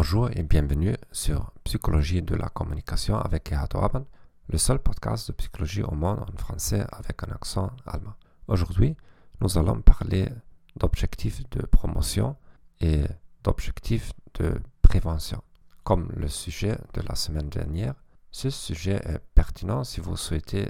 Bonjour et bienvenue sur Psychologie de la communication avec Gerhard Orban, le seul podcast de psychologie au monde en français avec un accent allemand. Aujourd'hui, nous allons parler d'objectifs de promotion et d'objectifs de prévention. Comme le sujet de la semaine dernière, ce sujet est pertinent si vous souhaitez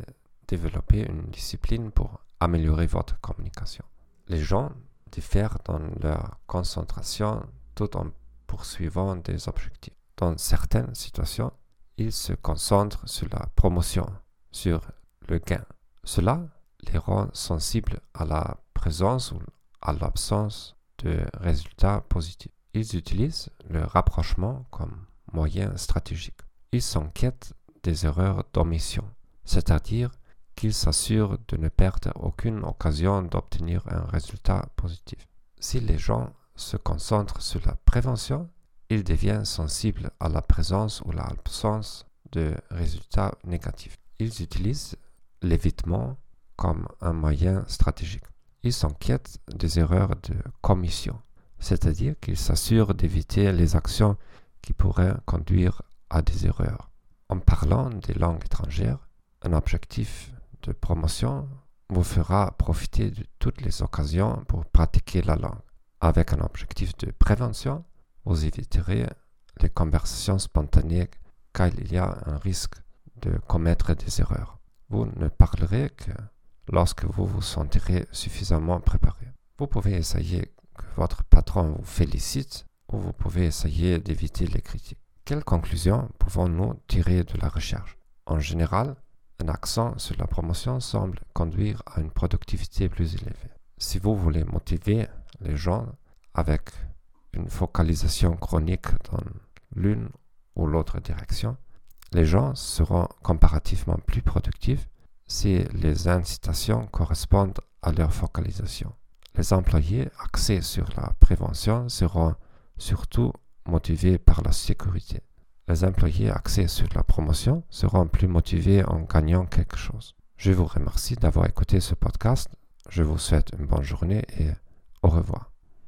développer une discipline pour améliorer votre communication. Les gens diffèrent dans leur concentration tout en poursuivant des objectifs. Dans certaines situations, ils se concentrent sur la promotion, sur le gain. Cela les rend sensibles à la présence ou à l'absence de résultats positifs. Ils utilisent le rapprochement comme moyen stratégique. Ils s'inquiètent des erreurs d'omission, c'est-à-dire qu'ils s'assurent de ne perdre aucune occasion d'obtenir un résultat positif. Si les gens se concentrent sur la prévention, ils deviennent sensibles à la présence ou l'absence de résultats négatifs. Ils utilisent l'évitement comme un moyen stratégique. Ils s'inquiètent des erreurs de commission, c'est-à-dire qu'ils s'assurent d'éviter les actions qui pourraient conduire à des erreurs. En parlant des langues étrangères, un objectif de promotion vous fera profiter de toutes les occasions pour pratiquer la langue. Avec un objectif de prévention, vous éviterez les conversations spontanées car il y a un risque de commettre des erreurs. Vous ne parlerez que lorsque vous vous sentirez suffisamment préparé. Vous pouvez essayer que votre patron vous félicite ou vous pouvez essayer d'éviter les critiques. Quelles conclusions pouvons-nous tirer de la recherche? En général, un accent sur la promotion semble conduire à une productivité plus élevée. Si vous voulez motiver les gens avec une focalisation chronique dans l'une ou l'autre direction, les gens seront comparativement plus productifs si les incitations correspondent à leur focalisation. Les employés axés sur la prévention seront surtout motivés par la sécurité. Les employés axés sur la promotion seront plus motivés en gagnant quelque chose. Je vous remercie d'avoir écouté ce podcast. Je vous souhaite une bonne journée et au revoir.